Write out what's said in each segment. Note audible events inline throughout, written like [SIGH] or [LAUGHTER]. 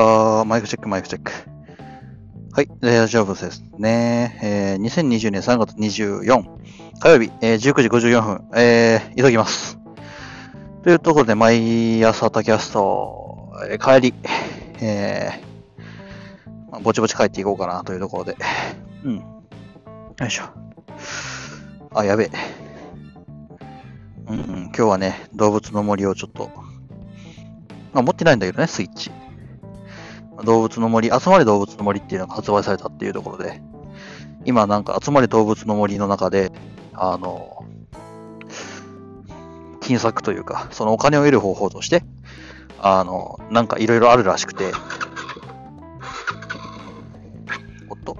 あマイクチェック、マイクチェック。はい、大丈夫ですね。えー、2020年3月24火曜日、えー、19時54分、えー、急ぎます。というところで、 MY朝 tacast、えー帰り、えーまあぼちぼち帰っていこうかなというところで。うん。よいしょ。あ、やべえ。うん、うん、今日はね、動物の森をちょっと、まあ、持ってないんだけどね、スイッチ。動物の森、集まり動物の森っていうのが発売されたっていうところで、今なんか集まり動物の森の中で、あの、金策というか、そのお金を得る方法として、あの、なんかいろいろあるらしくて、おっと。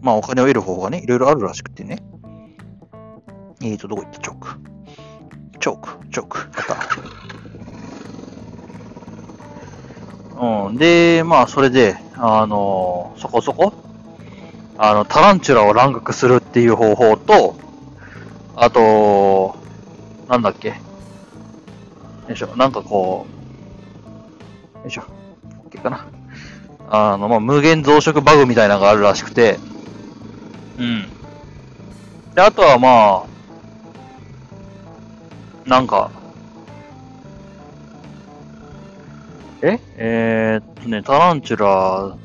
まあお金を得る方法がね、いろいろあるらしくてね。えーと、どこ行った？チョーク。チョーク、チョーク。あった。うん。で、まあ、それで、あのそこそこ、あの、タランチュラを乱獲するっていう方法と、あと、なんだっけ。よいしょ、なんかこう、よいしょ、OK かな。あの、まあ、無限増殖バグみたいなのがあるらしくて、うん。で、あとはまあ、なんか、え？えー、っとね、タランチュラ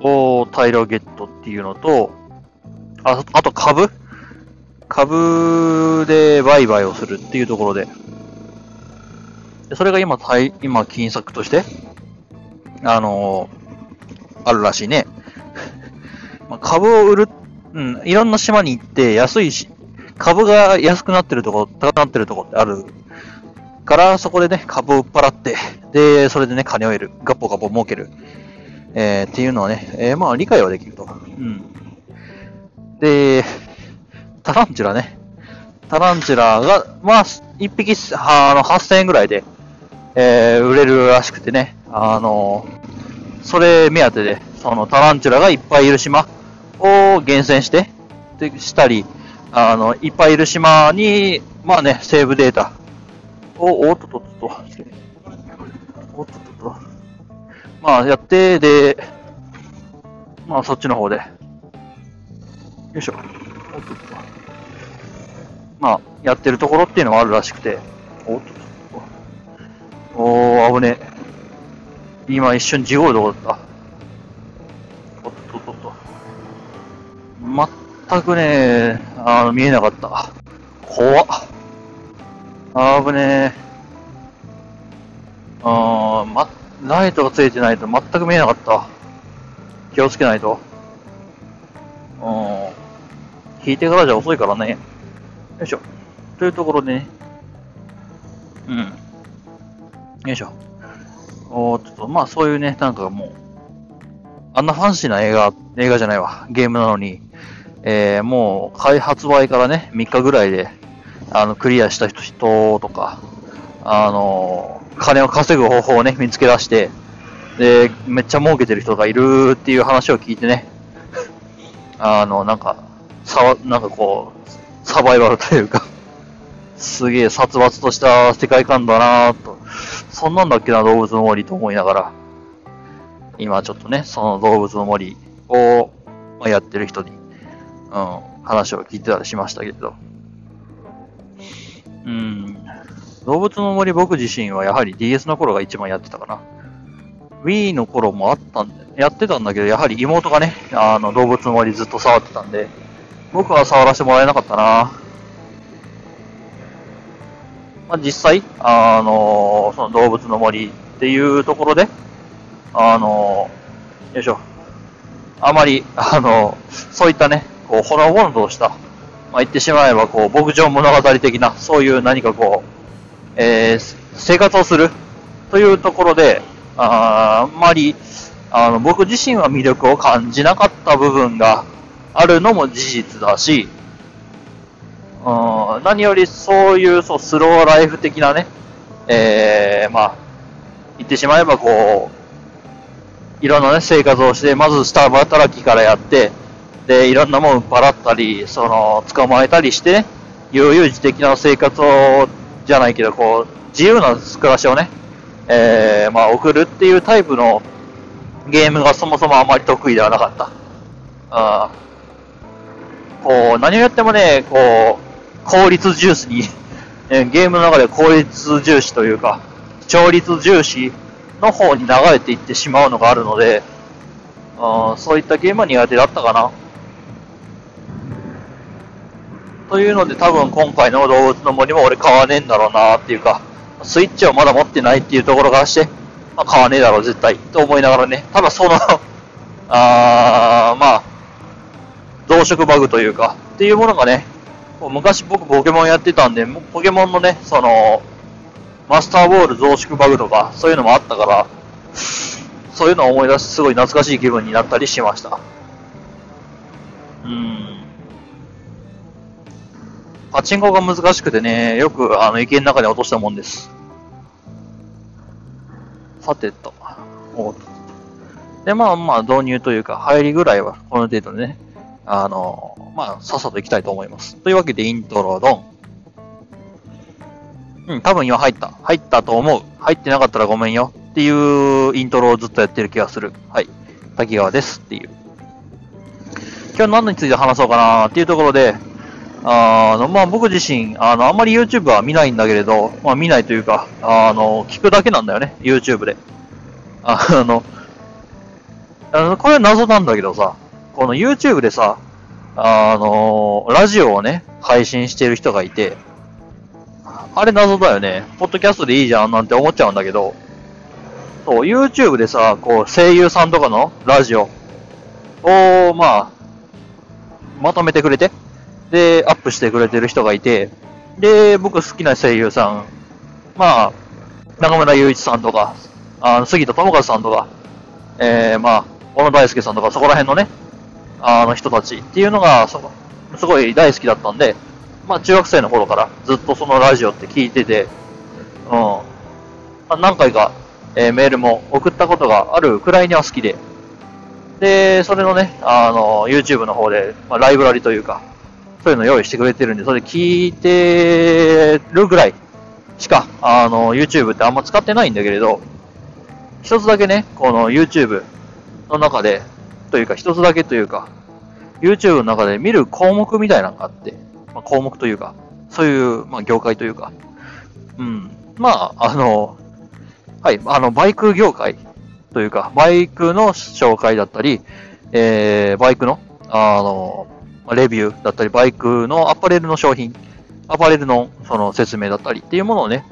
を大量ゲットっていうのと、ああと株？株で売買をするっていうところで。でそれが今、今、金策として、あのーあるらしいね。[LAUGHS] まあ株を売る、うん、いろんな島に行って安いし、株が安くなってるとこ、高くなってるとこってある？から、そこでね、株を売っ払って、で、それでね、金を得る、ガッポガッポ儲ける、えーっていうのはね、えーまあ理解はできると。うん。で、タランチュラね。タランチュラが、まあ、一匹、あの、8000円ぐらいで、えー売れるらしくてね、あの、それ目当てで、そのタランチュラがいっぱいいる島を厳選して、でしたり、あの、いっぱいいる島に、まあね、セーブデータを、おっとっとっとと、おっとっとっと、まあやって、で、まあそっちの方で、よいしょ、おっとっと、まあやってるところっていうのがあるらしくて、おっとっと、おー、危ねえ。今一瞬ジゴールどこだった。おっとっとっとっと。全くね、あの、見えなかった。怖っ。危ねえ。あー、ま、ライトがついてないと全く見えなかった。気をつけないと。うん。引いてからじゃ遅いからね。よいしょ。というところでね。うん。よいしょ。おー、ちょっと、まあそういうね、なんかもう、あんなファンシーな映画、映画じゃないわ、ゲームなのに、えー、もう、開発売からね、3日ぐらいで、あの、クリアした人とか、あの、金を稼ぐ方法をね、見つけ出して、で、めっちゃ儲けてる人がいるっていう話を聞いてね、あの、なんか、さ、なんかこう、サバイバルというか、すげえ殺伐とした世界観だなぁと、そんなんだっけな、動物の森と思いながら、今ちょっとね、その動物の森を、ま、やってる人に、うん、話を聞いてたりしましたけど。うん、動物の森僕自身はやはり DS の頃が一番やってたかな。Wii の頃もあったんで、やってたんだけど、やはり妹がね、あの、動物の森ずっと触ってたんで、僕は触らせてもらえなかったな。まあ、実際、あの、その動物の森っていうところで、あの、よいしょ。あまり、あの、そういったね、こう、ほのぼのとした、まあ、言ってしまえば、こう、牧場物語的な、そういう何かこう、えー生活をするというところで、ああんまり、あの、僕自身は魅力を感じなかった部分があるのも事実だし、うん何よりそういうそうスローライフ的なね、えー、まあ、言ってしまえばこう、いろんなね、生活をして、まず下働きからやって、で、いろんなもん払ったり、その、捕まえたりしてね、悠々自適な生活を、じゃないけど、こう、自由な暮らしをね、えー、まあ送るっていうタイプのゲームがそもそもあまり得意ではなかった。あこう、何をやってもね、こう、効率重視にゲームの中で効率重視というか、調律重視の方に流れていってしまうのがあるので、あそういったゲームは苦手だったかな。というので多分今回の動物の森も俺買わねえんだろうなっていうか、スイッチをまだ持ってないっていうところからして、まあ、買わねえだろう絶対と思いながらね、ただその [LAUGHS] あー、まあ、増殖バグというか、っていうものがね、昔僕ポケモンやってたんで、ポケモンのね、その、マスターボール増殖バグとか、そういうのもあったから、そういうのを思い出してすごい懐かしい気分になったりしました。うん。パチンコが難しくてね、よくあの池の中に落としたもんです。さてと。おで、まあまあ導入というか、入りぐらいはこの程度でね、あの、まあ、さっさと行きたいと思います。というわけで、イントロドン。うん、多分今入った。入ったと思う。入ってなかったらごめんよ。っていうイントロをずっとやってる気がする。はい。滝川ですっていう。今日何について話そうかなっていうところで、あの、まあ、僕自身、あの、あんまり YouTube は見ないんだけれど、まあ、見ないというか、あの、聞くだけなんだよね、YouTube で。あ [LAUGHS] の、あのこれは謎なんだけどさ、この YouTube でさ、あの、ラジオをね、配信してる人がいて、あれ謎だよね。ポッドキャストでいいじゃんなんて思っちゃうんだけど、そう、YouTube でさ、こう、声優さんとかのラジオを、まあ、まとめてくれて、で、アップしてくれてる人がいて、で、僕好きな声優さん、まあ、中村雄一さんとか、あの杉田智和さんとか、えー、まあ、小野大輔さんとか、そこら辺のね、あの人たちっていうのが、そすごい大好きだったんで、まあ、中学生の頃からずっとそのラジオって聞いてて、うんま。何回か、えー、メールも送ったことがあるくらいには好きで、で、それのね、あの、YouTube の方で、まあ、ライブラリというか、そういうの用意してくれてるんで、それ聞いてるぐらいしか、あの、YouTube ってあんま使ってないんだけれど、一つだけね、この YouTube の中で、というか一つだけというか、YouTube の中で見る項目みたいなのがあって、まあ、項目というか、そういう、まあ、業界というか、うん。まあ、あの、はい、あの、バイク業界というか、バイクの紹介だったり、えー、バイクの、あの、レビューだったり、バイクのアパレルの商品、アパレルのその説明だったりっていうものをね、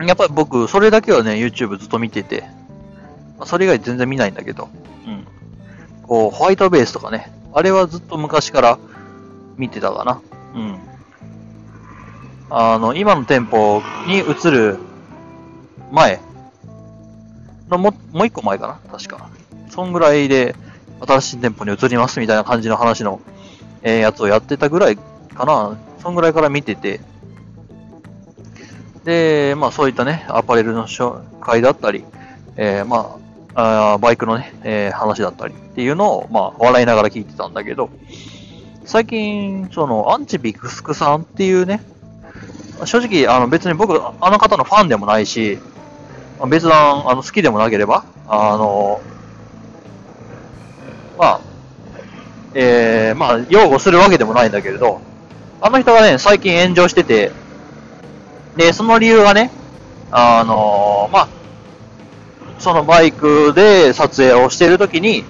やっぱり僕、それだけはね、YouTube ずっと見てて、それ以外全然見ないんだけど、うん。こう、ホワイトベースとかね、あれはずっと昔から見てたかな。うん。あの、今の店舗に移る前のも、もう一個前かな確か。そんぐらいで、新しい店舗に移りますみたいな感じの話の、えー、やつをやってたぐらいかな。そんぐらいから見てて。で、まあそういったね、アパレルの紹介だったり、えー、まああ、バイクのね、えー、話だったりっていうのを、まあ笑いながら聞いてたんだけど、最近、その、アンチビクスクさんっていうね、正直、あの別に僕、あの方のファンでもないし、別段、あの好きでもなければ、あの、えー、まあ、擁護するわけでもないんだけれど、あの人がね、最近炎上してて、で、その理由がね、あのまあ、そのバイクで撮影をしているときに、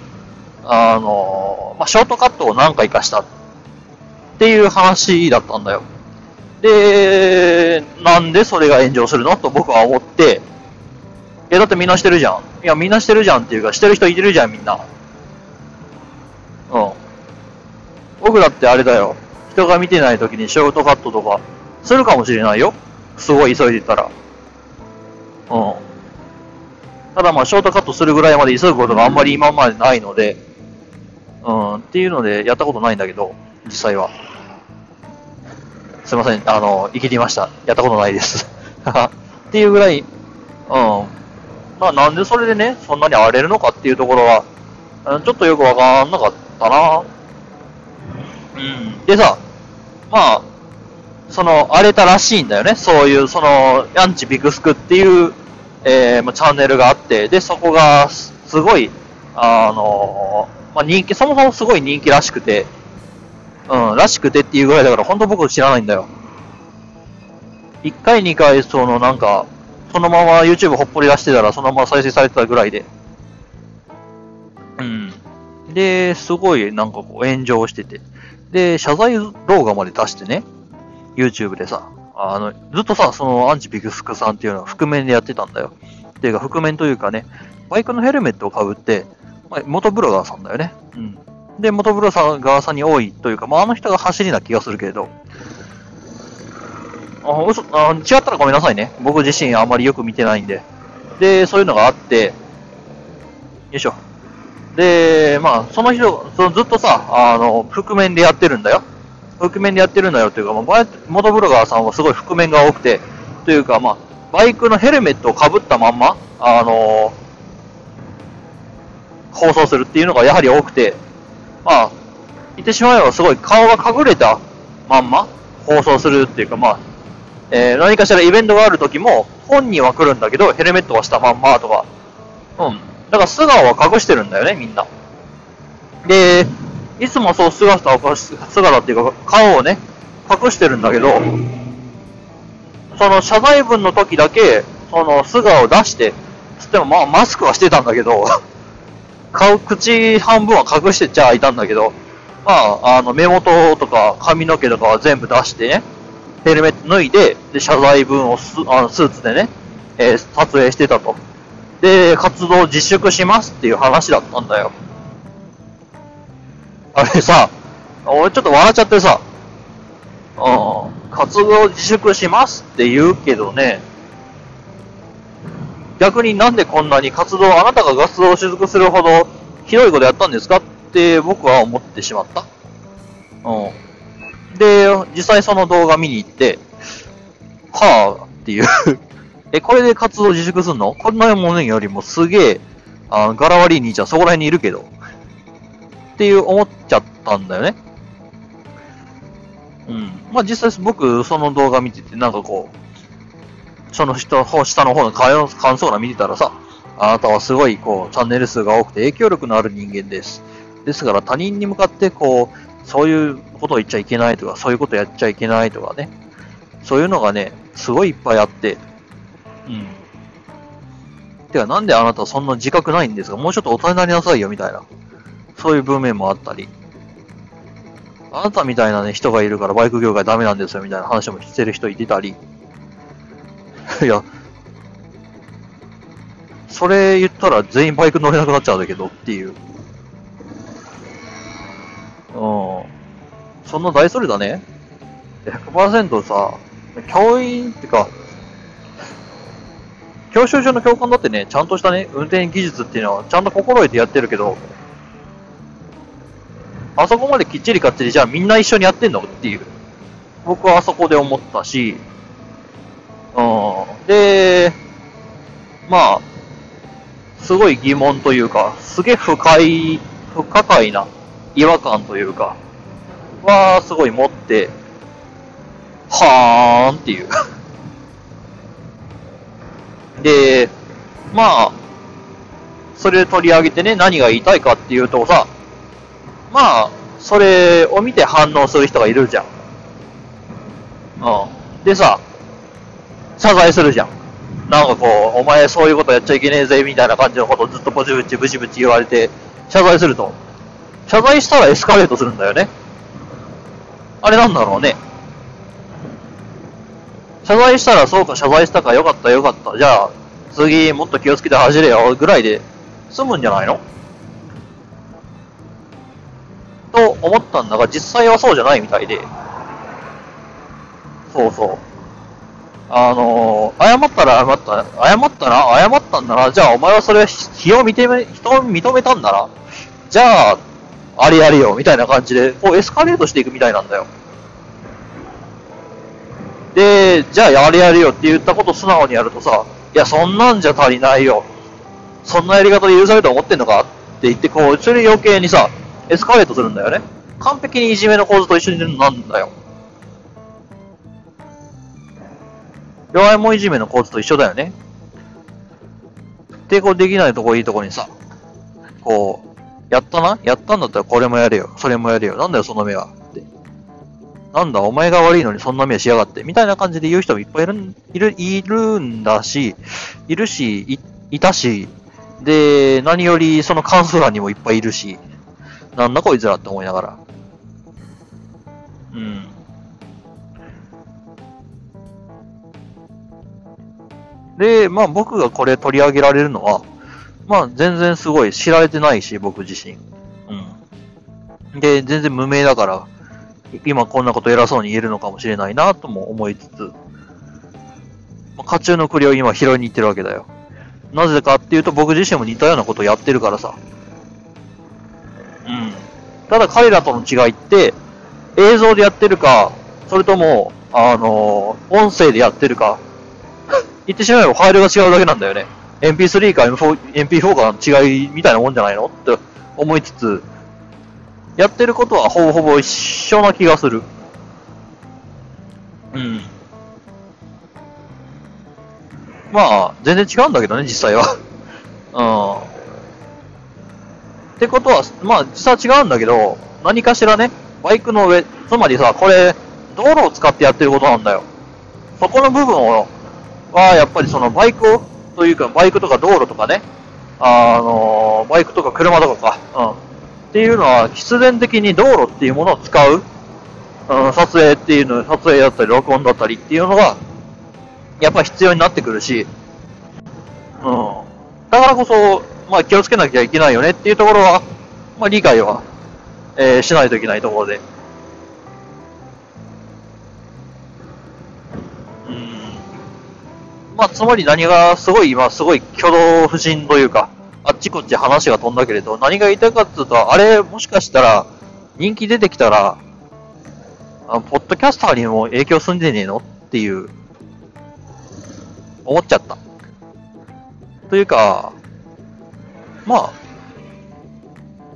あのまあ、ショートカットを何回かしたっていう話だったんだよ。で、なんでそれが炎上するのと僕は思って、いや、だってみんなしてるじゃん。いや、みんなしてるじゃんっていうか、してる人いてるじゃん、みんな。うん。僕だってあれだよ。人が見てない時にショートカットとかするかもしれないよ。すごい急いでたら。うん。ただまあ、ショートカットするぐらいまで急ぐことがあんまり今までないので、うん、っていうのでやったことないんだけど、実際は。すいません、あの、生きてました。やったことないです。っていうぐらい、うん。まあなんでそれでね、そんなに荒れるのかっていうところは、ちょっとよくわかんなかったな。うん。でさ、まあ、その、荒れたらしいんだよね。そういう、その、アンチビクスクっていうえー、まあ、チャンネルがあって、で、そこが、すごい、あのー、まあ、人気、そもそもすごい人気らしくて、うん、らしくてっていうぐらいだから、本当僕知らないんだよ。1回2回、そのなんか、そのまま YouTube ほっぽり出してたら、そのまま再生されてたぐらいで。うん。で、すごいなんかこう炎上してて。で、謝罪動画まで出してね、YouTube でさ、あの、ずっとさ、そのアンチビクスクさんっていうのは覆面でやってたんだよ。っていうか、覆面というかね、バイクのヘルメットをかぶって、まあ、元ブロガーさんだよね。うん。で、元ブロガーさんに多いというか、まあ、あの人が走りな気がするけれど、あ、嘘、あ違ったらごめんなさいね。僕自身あまりよく見てないんで。で、そういうのがあって、よいしょ。で、まあ、その人、そのずっとさ、あの、覆面でやってるんだよ。覆面でやってるんだよというか、まあ、元ブロガーさんはすごい覆面が多くて、というか、まあ、バイクのヘルメットをかぶったまんま、あの放送するっていうのがやはり多くて、まあ、言ってしまえばすごい顔が隠れたまんま放送するっていうか、まあ、えー、何かしらイベントがある時も、本人は来るんだけど、ヘルメットはしたまんまとか、うん。だから素顔は隠してるんだよね、みんな。で、いつもそう姿を、姿っていうか、顔をね、隠してるんだけど、その謝罪文の時だけ、その素顔を出して、つってもまあマスクはしてたんだけど、[LAUGHS] 顔、口半分は隠してちゃいたんだけど、まあ、あの、目元とか髪の毛とかは全部出してね、ヘルメット脱いで、で、謝罪文をスあのスーツでね、えー、撮影してたと。で、活動自粛しますっていう話だったんだよ。あれさ、俺ちょっと笑っちゃってさ、うん、活動自粛しますって言うけどね、逆になんでこんなに活動、あなたが活動を自粛するほどひどいことやったんですかって僕は思ってしまった。うん。で、実際その動画見に行って、はぁっていうえ、これで活動自粛すんの？こんなものよりもすげえ、あの、柄悪い兄ちゃんそこら辺にいるけど。っていう思っちゃったんだよね。うん。まあ実際僕その動画見ててなんかこう、その人、下の方の感想欄見てたらさ、あなたはすごいこう、チャンネル数が多くて影響力のある人間です。ですから他人に向かってこう、そういうことを言っちゃいけないとか、そういうことやっちゃいけないとかね。そういうのがね、すごいいっぱいあって。うん。てか、なんであなたそんな自覚ないんですか？もうちょっと大人になりなさいよ、みたいな。そういう文面もあったり。あなたみたいなね、人がいるからバイク業界ダメなんですよ、みたいな話もしてる人いてたり。[LAUGHS] いや、それ言ったら全員バイク乗れなくなっちゃうんだけどっていう。うん。そんな大それだね。100%さ、教員ってか、教習所の教官だってね、ちゃんとしたね、運転技術っていうのはちゃんと心得てやってるけど、あそこまできっちりかっちりじゃあみんな一緒にやってんの？っていう。僕はあそこで思ったし、うん。で、まあ、すごい疑問というか、すげえ深い、不可解な違和感というか、はすごい持って、はーんっていうで、まあ、それ取り上げてね、何が言いたいかっていうとさ、まあ、それを見て反応する人がいるじゃん。うん。でさ、謝罪するじゃん。なんかこう、お前そういうことやっちゃいけねえぜ、みたいな感じのことをずっとブチブチブチブチ言われて、謝罪すると。謝罪したらエスカレートするんだよね。あれなんだろうね。謝罪したらそうか謝罪したかよかったよかった。じゃあ、次もっと気をつけて走れよぐらいで済むんじゃないの？と思ったんだが、実際はそうじゃないみたいで。そうそう。あのー、謝ったら謝った、謝ったな？謝ったんだな？じゃあお前はそれ、日を認め、人を認めたんだな？じゃあ、あれやれよ、みたいな感じで、こうエスカレートしていくみたいなんだよ。で、じゃあやれやれよって言ったこと素直にやるとさ、いや、そんなんじゃ足りないよ。そんなやり方で許されると思ってんのかって言って、こう、それ余計にさ、エスカレートするんだよね。完璧にいじめの構図と一緒になんだよ。弱いもいじめの構図と一緒だよね。抵抗できないとこいいとこにさ、こう、やったな？やったんだったらこれもやれよ。それもやれよ。なんだよ、その目は。なんだ、お前が悪いのにそんな目しやがって。みたいな感じで言う人もいっぱいいる、いる、いるんだし、いるし、い、いたし、で、何よりその関数欄にもいっぱいいるし、なんだこいつらって思いながら。うん。で、まあ僕がこれ取り上げられるのは、まあ全然すごい知られてないし、僕自身。うん。で、全然無名だから、今こんなこと偉そうに言えるのかもしれないなとも思いつつ、まあ、家中の栗を今拾いに行ってるわけだよ。なぜかっていうと僕自身も似たようなことをやってるからさ。うん。ただ彼らとの違いって、映像でやってるか、それとも、あのー、音声でやってるか、言ってしまえばファイルが違うだけなんだよね。MP3 か MP4 かの違いみたいなもんじゃないの？って思いつつ、やってることはほぼほぼ一緒な気がする。うん。まあ、全然違うんだけどね、実際は。[LAUGHS] うん。ってことは、まあ、実際は違うんだけど、何かしらね、バイクの上、つまりさ、これ、道路を使ってやってることなんだよ。そこの部分を、は、やっぱりそのバイクを、というか、バイクとか道路とかね、あの、バイクとか車とかか、うん。っていうのは、必然的に道路っていうものを使う、うん、撮影っていうの、撮影だったり、録音だったりっていうのが、やっぱ必要になってくるし、うん。だからこそ、まあ気をつけなきゃいけないよねっていうところは、まあ理解は、えー、しないといけないところで。うん。まあつまり何がすごい今すごい挙動不審というか、あっちこっち話が飛んだけれど、何が言いたいかっていうと、あれもしかしたら人気出てきたら、あのポッドキャスターにも影響すんでねえのっていう思っちゃった。というか、まあ、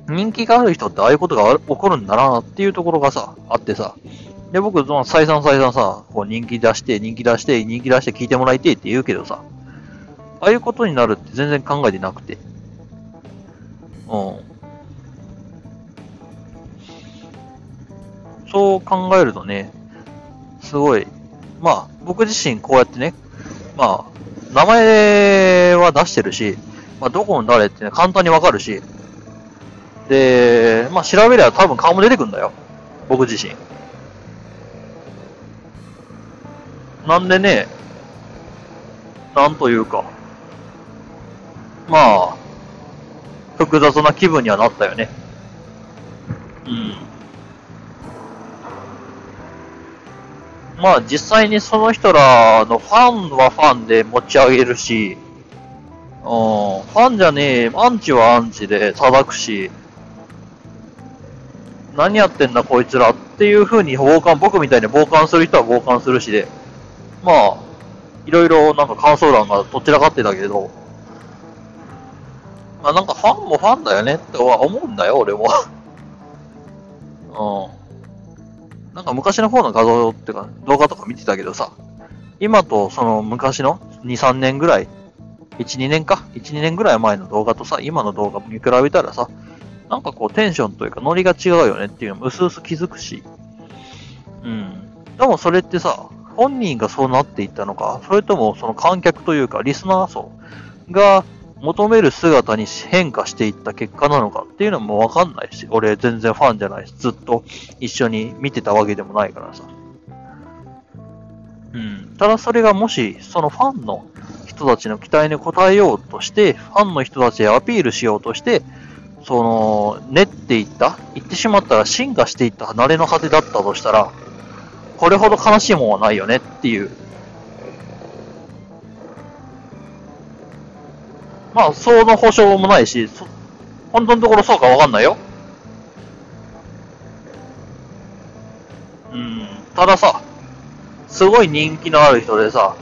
人気がある人ってああいうことが起こるんだなっていうところがさ、あってさ。で、僕、その再三再三さ、こう人気出して、人気出して、人気出して聞いてもらいてって言うけどさ、ああいうことになるって全然考えてなくて。うん。そう考えるとね、すごい、まあ、僕自身こうやってね、まあ、名前は出してるし、まあ、どこの誰ってね、簡単にわかるし、で、まあ、調べりゃ多分顔も出てくんだよ。僕自身。なんでね、なんというか、まあ、複雑な気分にはなったよね。うん。まあ実際にその人らのファンはファンで持ち上げるし、うん、ファンじゃねえ、アンチはアンチで叩くし、何やってんだこいつらっていう風に傍観、僕みたいに傍観する人は傍観するしで、まあ、いろいろなんか感想欄がどちらかってたけど、まあなんかファンもファンだよねっては思うんだよ、俺も。うん。なんか昔の方の画像ってか動画とか見てたけどさ、今とその昔の2、3年ぐらい、1、2年か ?1、2年ぐらい前の動画とさ、今の動画見比べたらさ、なんかこうテンションというかノリが違うよねっていうのも薄々気づくし、うん。でもそれってさ、本人がそうなっていったのか、それともその観客というかリスナー層が求める姿に変化していった結果なのかっていうのもわかんないし、俺全然ファンじゃないし、ずっと一緒に見てたわけでもないからさ。うん。ただそれがもし、そのファンの人たちの期待に応えようとして、ファンの人たちへアピールしようとして、その、練っていった、言ってしまったら進化していった離れの果てだったとしたら、これほど悲しいもんはないよねっていうまあ、その保証もないし、本当のところそうかわかんないよ。うん、たださ、すごい人気のある人でさ、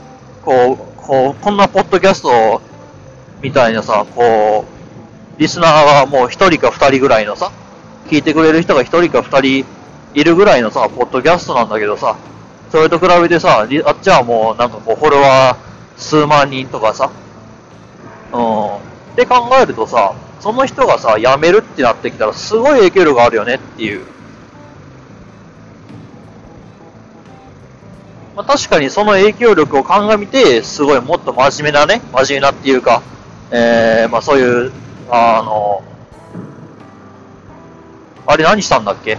こう、こう、こんなポッドキャストみたいなさ、こう、リスナーがもう一人か二人ぐらいのさ、聞いてくれる人が一人か二人いるぐらいのさ、ポッドキャストなんだけどさ、それと比べてさ、あっちはもうなんかこう、フォロワー数万人とかさ、うん。って考えるとさ、その人がさ、辞めるってなってきたら、すごい影響力あるよねっていう。まあ、確かにその影響力を鑑みて、すごいもっと真面目なね、真面目なっていうか、えー、まあそういう、あの、あれ何したんだっけ？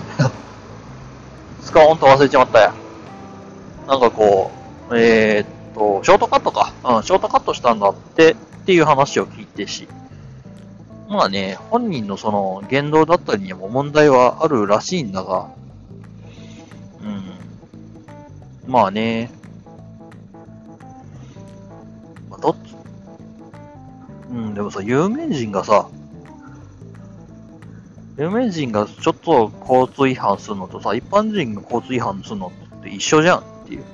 [LAUGHS] スカーンと忘れちまったや。なんかこう、えー、っと、ショートカットか。うん、ショートカットしたんだってっていう話を聞いてし。まあね、本人のその言動だったりにも問題はあるらしいんだが、うん。まあね、まあ、どっち、うん、でもさ、有名人がさ、有名人がちょっと交通違反するのとさ、一般人が交通違反するのって一緒じゃんっていう。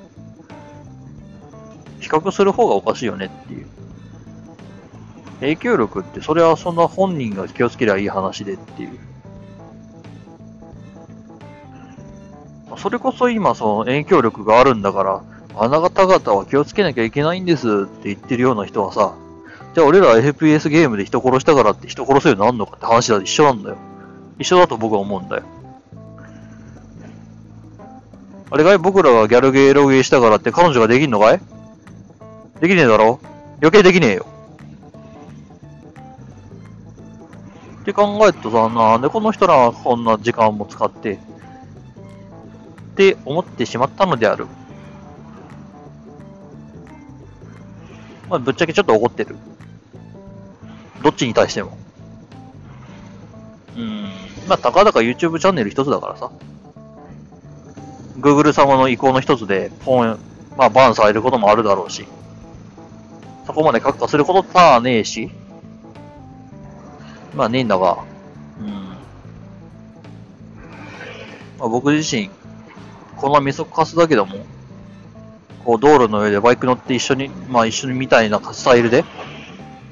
比較する方がおかしいよねっていう。影響力って、それはそんな本人が気をつけりゃいい話でっていう。それこそ今その影響力があるんだから、あなた方は気をつけなきゃいけないんですって言ってるような人はさ、じゃあ俺ら FPS ゲームで人殺したからって人殺せるようになるのかって話だと一緒なんだよ。一緒だと僕は思うんだよ。あれかい僕らがギャルゲーロゲーしたからって彼女ができんのかい？できねえだろ？余計できねえよ。って考えるとさ、なんでこの人らはこんな時間も使って、って思ってしまったのである。まあ、ぶっちゃけちょっと怒ってる。どっちに対しても。うん。まあ、たかだか YouTube チャンネル一つだからさ。Google 様の意向の一つで、ポン、まあ、バンされることもあるだろうし。そこまで格下することたねえし。まあねえんだが、うん。まあ僕自身、このみそかすだけども、こう道路の上でバイク乗って一緒に、まあ一緒にみたいなスタイルで、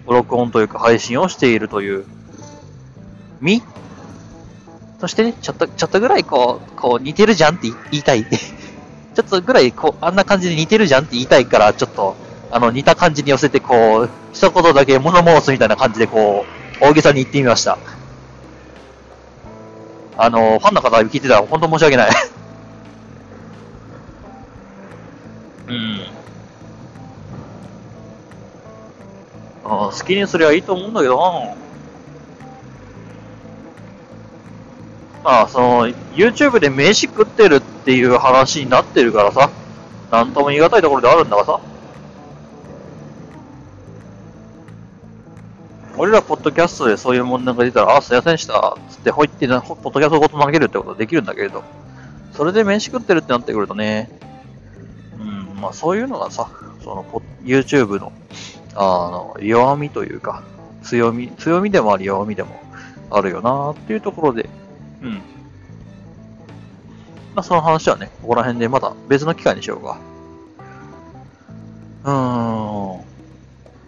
録音というか配信をしているという、み？そしてね、ちょっと、ちょっとぐらいこう、こう似てるじゃんって言いたい。[LAUGHS] ちょっとぐらいこう、あんな感じで似てるじゃんって言いたいから、ちょっと、あの、似た感じに寄せてこう、一言だけ物申すみたいな感じでこう、大げさに言ってみました。あの、ファンの方が聞いてたら本当申し訳ないうん。あ好きにすりゃいいと思うんだけどな。まあ、その、YouTube で飯食ってるっていう話になってるからさ、なんとも言い難いところであるんだがさ。俺らポッドキャストでそういう問題が出たら、あ、すいませんでした、つってほいってポッドキャストごと投げるってことはできるんだけれど、それで飯食ってるってなってくるとね、うん、まあそういうのがさ、その、YouTube の、あの、弱みというか、強み、強みでもあり弱みでもあるよなっていうところで、うん。まあその話はね、ここら辺でまた別の機会にしようか。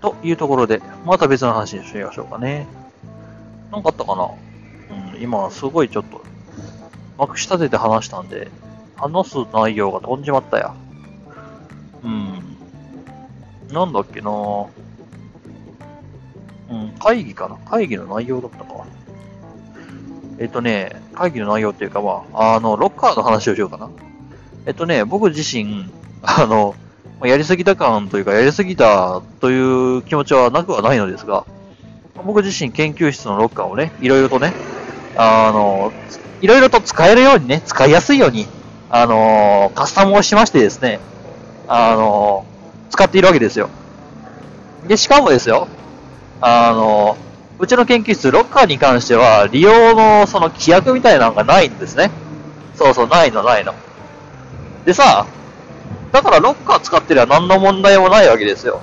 というところで、また別の話にしましょうかね。なんかあったかな？うん、今すごいちょっと、まくし立てて話したんで、話す内容が飛んじまったや。うん。なんだっけな？うん、会議かな？会議の内容だったか。えっとね、会議の内容っていうかまあ、あの、ロッカーの話をしようかな。えっとね、僕自身、あの、まやりすぎた感というか、やりすぎたという気持ちはなくはないのですが、僕自身研究室のロッカーをね、いろいろとね、あの、いろいろと使えるようにね、使いやすいように、あの、カスタムをしましてですね、あの、使っているわけですよ。で、しかもですよ、あの、うちの研究室、ロッカーに関しては、利用のその規約みたいなのがないんですね。そうそう、ないの、ないの。でさ、だからロッカー使ってりゃ何の問題もないわけですよ。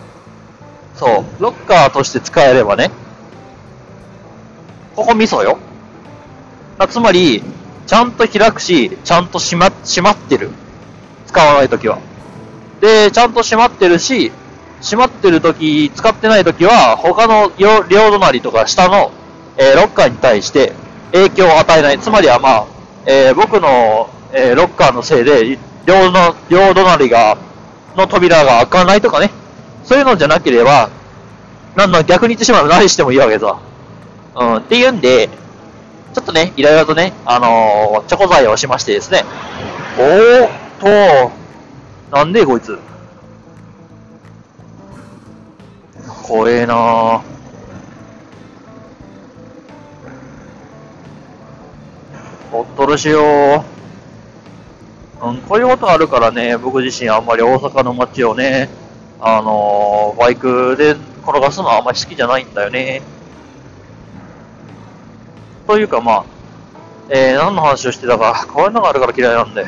そう。ロッカーとして使えればね。ここミソよ。つまり、ちゃんと開くし、ちゃんと閉ま、閉まってる。使わないときは。で、ちゃんと閉まってるし、閉まってるとき、使ってないときは、他の両隣とか下の、えー、ロッカーに対して影響を与えない。つまりはまあ、えー、僕の、えー、ロッカーのせいで、両の、両隣が、の扉が開かないとかね。そういうのじゃなければ、なんだ、逆に言ってしまう何してもいいわけさ。うん、っていうんで、ちょっとね、いろいろとね、あのー、チョコ材をしましてですね。おーっと、なんでこいつ。怖えなぁ。ほっとるしよう。うん、こういうことあるからね、僕自身あんまり大阪の街をね、あのー、バイクで転がすのはあんまり好きじゃないんだよね。というかまあ、えー、何の話をしてたか、こういうのがあるから嫌いなんで。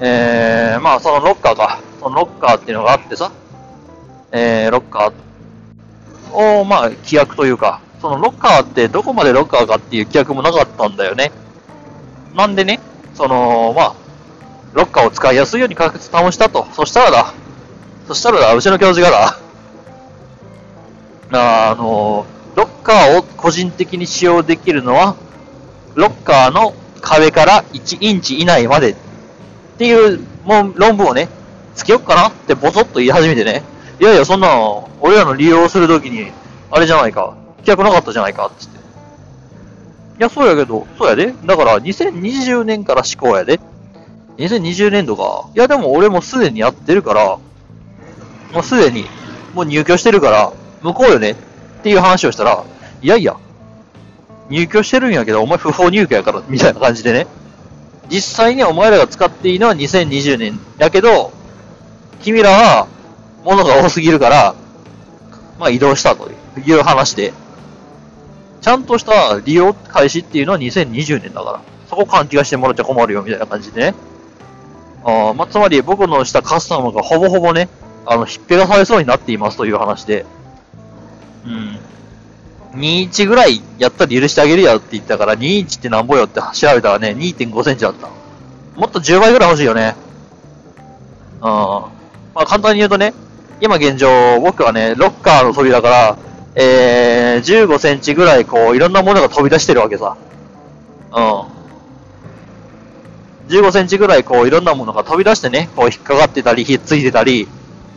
えー、まあそのロッカーか。そのロッカーっていうのがあってさ、えー、ロッカーを、まあ、規約というか、そのロッカーってどこまでロッカーかっていう規約もなかったんだよね。なんでね、その、まあ、ロッカーを使いやすいように確立保したと。そしたらだ、そしたらだ、うちの教授がだ、ああの、ロッカーを個人的に使用できるのは、ロッカーの壁から1インチ以内までっていうもう論文をね、つけよっかなってボソッと言い始めてね、いやいや、そんなの、俺らの利用するときに、あれじゃないか、規約なかったじゃないか、つって。いや、そうやけど、そうやで。だから、2020年から施行やで。2020年度か。いや、でも俺もすでにやってるから、もうすでに、もう入居してるから、向こうよねっていう話をしたら、いやいや、入居してるんやけど、お前不法入居やから、みたいな感じでね。実際にお前らが使っていいのは2020年やけど、君らは物が多すぎるから、まあ移動したという話で、ちゃんとした利用開始っていうのは2020年だから、そこ勘違いしてもらっちゃ困るよみたいな感じでね。あまあ、つまり僕のしたカスタムがほぼほぼね、あの、ひっぺがされそうになっていますという話で、うん。21ぐらいやったら許してあげるよって言ったから、21ってなんぼよって調べたらね、2.5センチだった。もっと10倍ぐらい欲しいよね。うん。まあ簡単に言うとね、今現状、僕はね、ロッカーの扉から、えー、15センチぐらいこう、いろんなものが飛び出してるわけさ。うん。15センチぐらいこう、いろんなものが飛び出してね、こう引っかかってたり、ひっついてたり、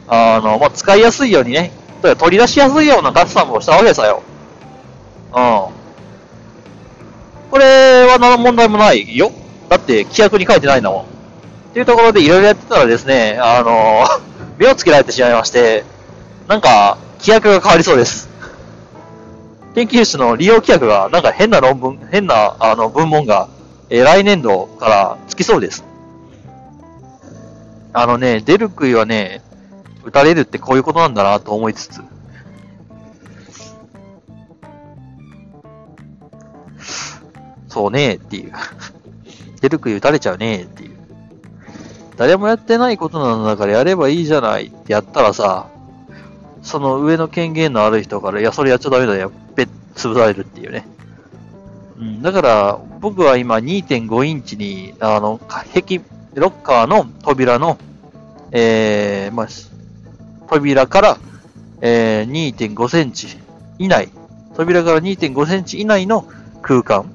あの、まあ、使いやすいようにね、取り出しやすいようなカスタムをしたわけさよ。うん。これは何の問題もないよ。だって規約に書いてないんだもん。っていうところでいろいろやってたらですね、あの、[LAUGHS] 目をつけられてしまいまして、なんか、規約が変わりそうです。研究室の利用規約が、なんか変な論文、変な、あの、文文が、えー、来年度からつきそうです。あのね、出る杭はね、打たれるってこういうことなんだなと思いつつ、そうねっていう。[LAUGHS] 出る杭打たれちゃうねっていう。誰もやってないことなんだからやればいいじゃないってやったらさ、その上の権限のある人から、いや、それやっちゃダメだよ。べっ、潰されるっていうね。うん、だから、僕は今2.5インチに、あの、壁、ロッカーの扉の、えー、まあ、扉から、えー、2.5センチ以内、扉から2.5センチ以内の空間。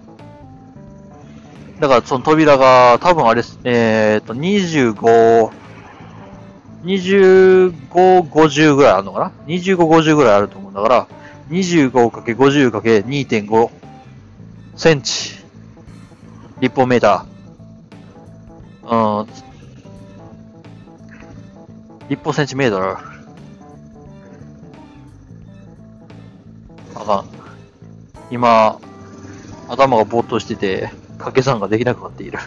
だからその扉が多分あれです、えー、っと、25、25、50ぐらいあるのかな ?25、50ぐらいあると思うんだから、25×50×2.5 センチ、立方メーター、うん、立方センチメートル、あかん。今、頭がぼーっとしてて、掛け算ができなくなっている。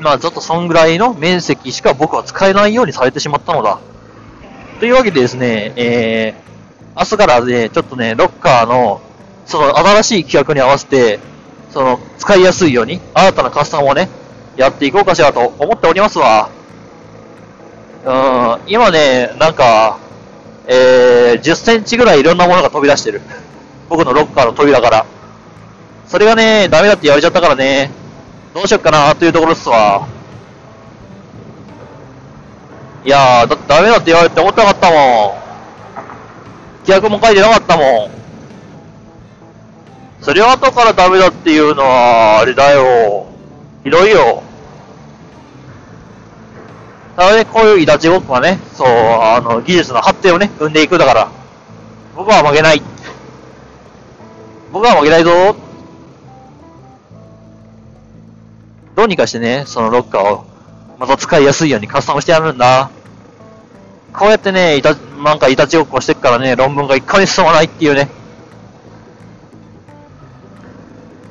まあ、ちょっとそんぐらいの面積しか僕は使えないようにされてしまったのだ。というわけでですね、えー、明日からね、ちょっとね、ロッカーの、その新しい規約に合わせて、その、使いやすいように、新たなカスタムをね、やっていこうかしらと思っておりますわ。うん、今ね、なんか、えー、10センチぐらいいろんなものが飛び出してる。[LAUGHS] 僕のロッカーの扉から。それがね、ダメだって言われちゃったからね、どうしよっかなというところっすわ。いやー、だってダメだって言われて思ってなかったもん。規約も書いてなかったもん。それを後からダメだっていうのは、あれだよ。ひどいよ。ただね、こういうイタチごっこはね、そう、あの、技術の発展をね、生んでいくだから。僕は負けない。僕は負けないぞ。どうにかしてね、そのロッカーを、また使いやすいようにカスタムしてやるんだ。こうやってね、いた、なんかいたちごっこしてっからね、論文が一回に進まないっていうね。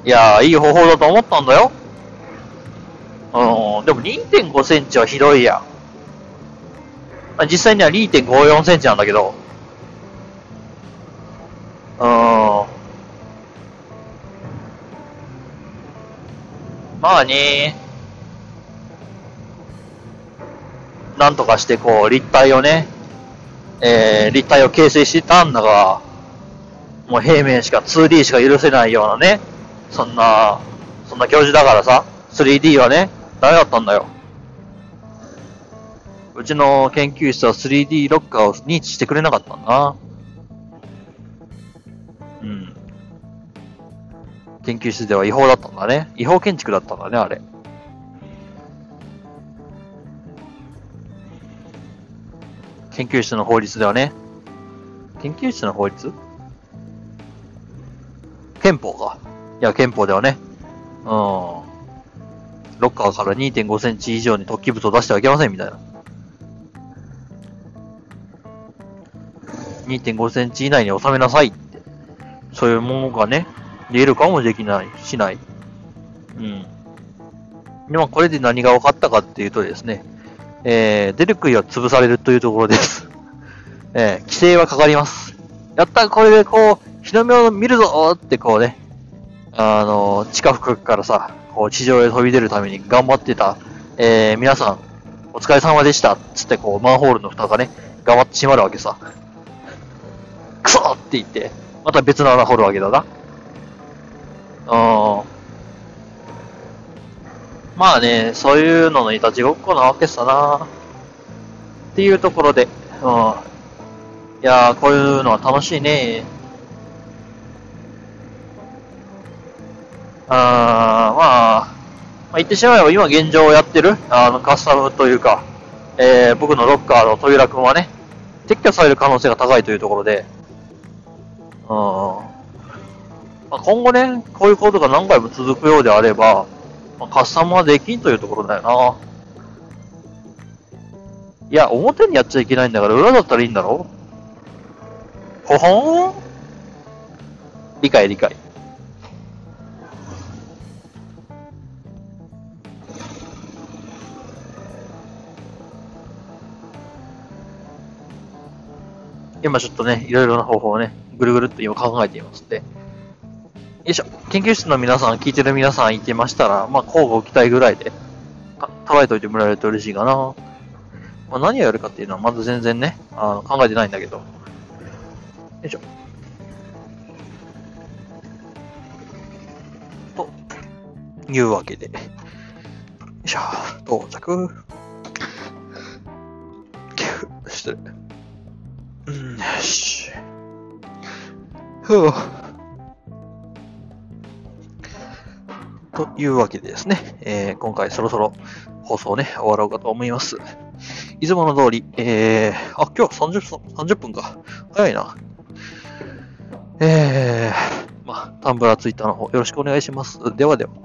いやー、いい方法だと思ったんだよ。うん、でも2.5センチはひどいやん。実際には2.54センチなんだけど。うん。まあねなんとかしてこう、立体をね、えー、立体を形成してたんだが、もう平面しか 2D しか許せないようなね、そんな、そんな教授だからさ、3D はね、ダメだったんだよ。うちの研究室は 3D ロッカーを認知してくれなかったんだな。うん。研究室では違法だったんだね。違法建築だったんだね、あれ。研究室の法律ではね。研究室の法律？憲法か。いや、憲法ではね。うん。ロッカーから2.5センチ以上に突起物を出してはいけませんみたいな。2.5センチ以内に収めなさいって。そういうものがね、言えるかもできない、しない。うん。で、まあ、これで何が分かったかっていうとですね、えー、出る杭は潰されるというところです。[LAUGHS] えー、規制はかかります。やったこれでこう、日の目を見るぞってこうね、あの、地下深くからさ、こう地上へ飛び出るために頑張ってた、えー、皆さん、お疲れ様でしたつってこう、マンホールの蓋がね、頑張って閉まるわけさ。クソって言って、また別の穴掘るわけだな。うん。まあね、そういうののいたちごっこなわけさな。っていうところで、うん。いやー、こういうのは楽しいね。あー、まあ、まあ、言ってしまえば今現状やってる、あの、カスタムというか、えー、僕のロッカーの扉くんはね、撤去される可能性が高いというところで、うん。まあ、今後ね、こういうことが何回も続くようであれば、まあ、カスタムはできんというところだよな。いや、表にやっちゃいけないんだから裏だったらいいんだろほほん？理解理解。今ちょっとね、いろいろな方法をね、ぐるぐるっと今考えていますんで。よいしょ。研究室の皆さん、聞いてる皆さんいてましたら、まあ、交互期待ぐらいで、捉えておいてもらえると嬉しいかな。まあ、何をやるかっていうのはまず全然ね、あの考えてないんだけど。よいしょ。というわけで。よいしょ。到着。[LAUGHS] 失礼。う。というわけでですね、えー、今回そろそろ放送ね、終わろうかと思います。いつもの通り、えー、あ、今日30分、30分か。早いな。えー、まあ、タンブラーツイッターの方よろしくお願いします。ではでは。